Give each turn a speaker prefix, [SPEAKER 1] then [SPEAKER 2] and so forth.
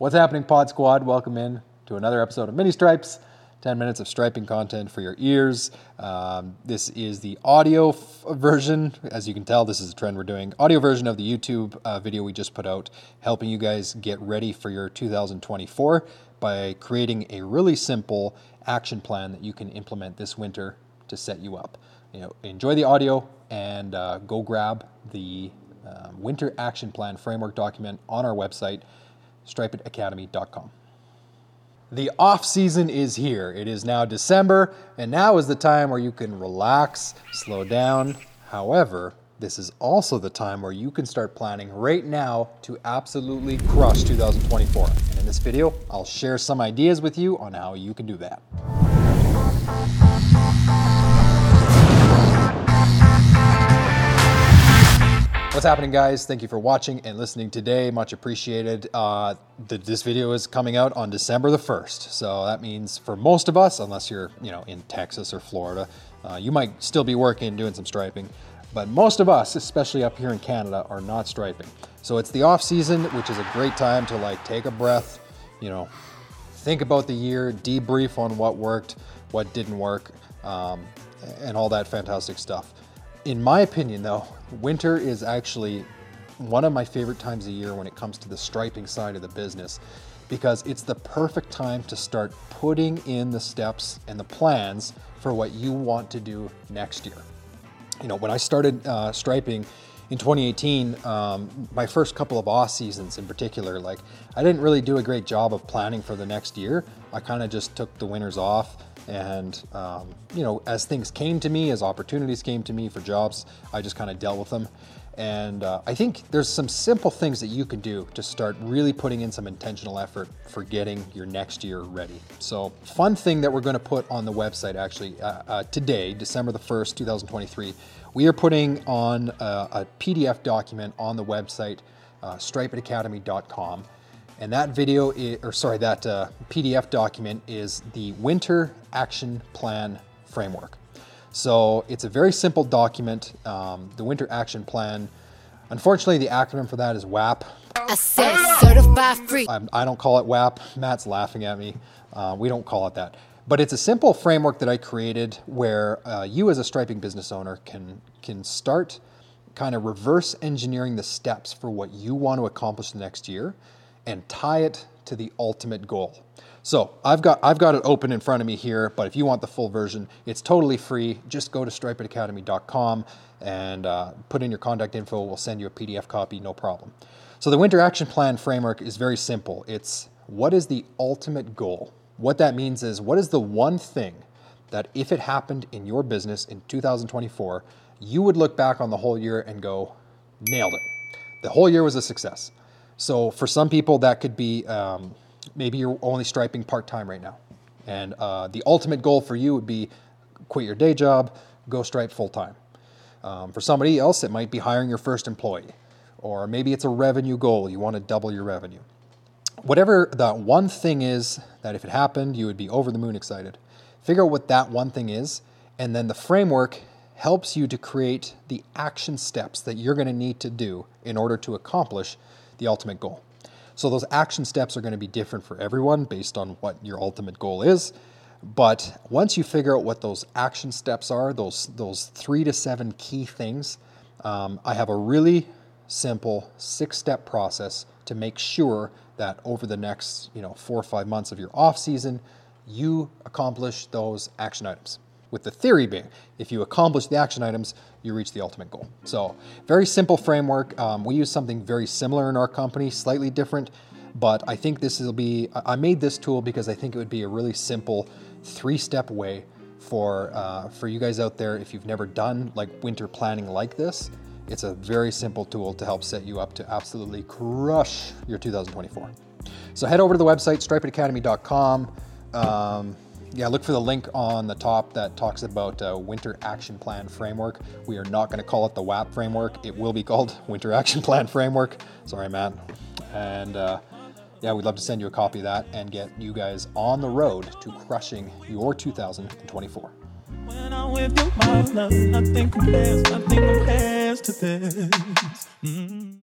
[SPEAKER 1] What's happening, Pod Squad? Welcome in to another episode of Mini Stripes. 10 minutes of striping content for your ears. Um, this is the audio f- version. As you can tell, this is a trend we're doing. Audio version of the YouTube uh, video we just put out, helping you guys get ready for your 2024 by creating a really simple action plan that you can implement this winter to set you up. You know, enjoy the audio and uh, go grab the um, winter action plan framework document on our website, stripeitacademy.com. The off season is here. It is now December, and now is the time where you can relax, slow down. However, this is also the time where you can start planning right now to absolutely crush 2024. And in this video, I'll share some ideas with you on how you can do that. What's happening, guys? Thank you for watching and listening today. Much appreciated. Uh, the, this video is coming out on December the 1st. So that means for most of us, unless you're you know in Texas or Florida, uh, you might still be working doing some striping. But most of us, especially up here in Canada, are not striping. So it's the off season, which is a great time to like take a breath, you know, think about the year, debrief on what worked, what didn't work, um, and all that fantastic stuff. In my opinion, though, winter is actually one of my favorite times of year when it comes to the striping side of the business because it's the perfect time to start putting in the steps and the plans for what you want to do next year. You know, when I started uh, striping in 2018, um, my first couple of off seasons in particular, like I didn't really do a great job of planning for the next year. I kind of just took the winters off and, um, you know, as things came to me, as opportunities came to me for jobs, I just kind of dealt with them. And uh, I think there's some simple things that you can do to start really putting in some intentional effort for getting your next year ready. So, fun thing that we're going to put on the website actually uh, uh, today, December the 1st, 2023, we are putting on a, a PDF document on the website, uh, stripeitacademy.com. And that video, is, or sorry, that uh, PDF document is the Winter Action Plan Framework. So it's a very simple document. Um, the Winter Action Plan. Unfortunately, the acronym for that is WAP. certified free. I'm, I do not call it WAP. Matt's laughing at me. Uh, we don't call it that. But it's a simple framework that I created where uh, you, as a striping business owner, can can start kind of reverse engineering the steps for what you want to accomplish the next year and tie it to the ultimate goal. So I've got I've got it open in front of me here, but if you want the full version, it's totally free. Just go to stripeitacademy.com and uh, put in your contact info. We'll send you a PDF copy, no problem. So the Winter Action Plan framework is very simple. It's what is the ultimate goal? What that means is what is the one thing that if it happened in your business in 2024, you would look back on the whole year and go, nailed it. The whole year was a success. So for some people, that could be um, maybe you're only striping part time right now. And uh, the ultimate goal for you would be quit your day job, go stripe full time. Um, for somebody else, it might be hiring your first employee, or maybe it's a revenue goal. You want to double your revenue. Whatever that one thing is that if it happened, you would be over the moon excited. Figure out what that one thing is, and then the framework helps you to create the action steps that you're going to need to do in order to accomplish the ultimate goal. So those action steps are going to be different for everyone based on what your ultimate goal is. But once you figure out what those action steps are, those those three to seven key things, um, I have a really simple six-step process to make sure that over the next you know four or five months of your off season, you accomplish those action items with the theory being if you accomplish the action items, you reach the ultimate goal. So, very simple framework. Um, we use something very similar in our company, slightly different, but I think this will be, I made this tool because I think it would be a really simple three step way for, uh, for you guys out there if you've never done like winter planning like this. It's a very simple tool to help set you up to absolutely crush your 2024. So head over to the website, stripeitacademy.com. Um, yeah, look for the link on the top that talks about uh, Winter Action Plan Framework. We are not going to call it the WAP framework. It will be called Winter Action Plan Framework. Sorry, Matt. And uh, yeah, we'd love to send you a copy of that and get you guys on the road to crushing your 2024. When I'm with nothing compares, nothing compares to this. Mm-hmm.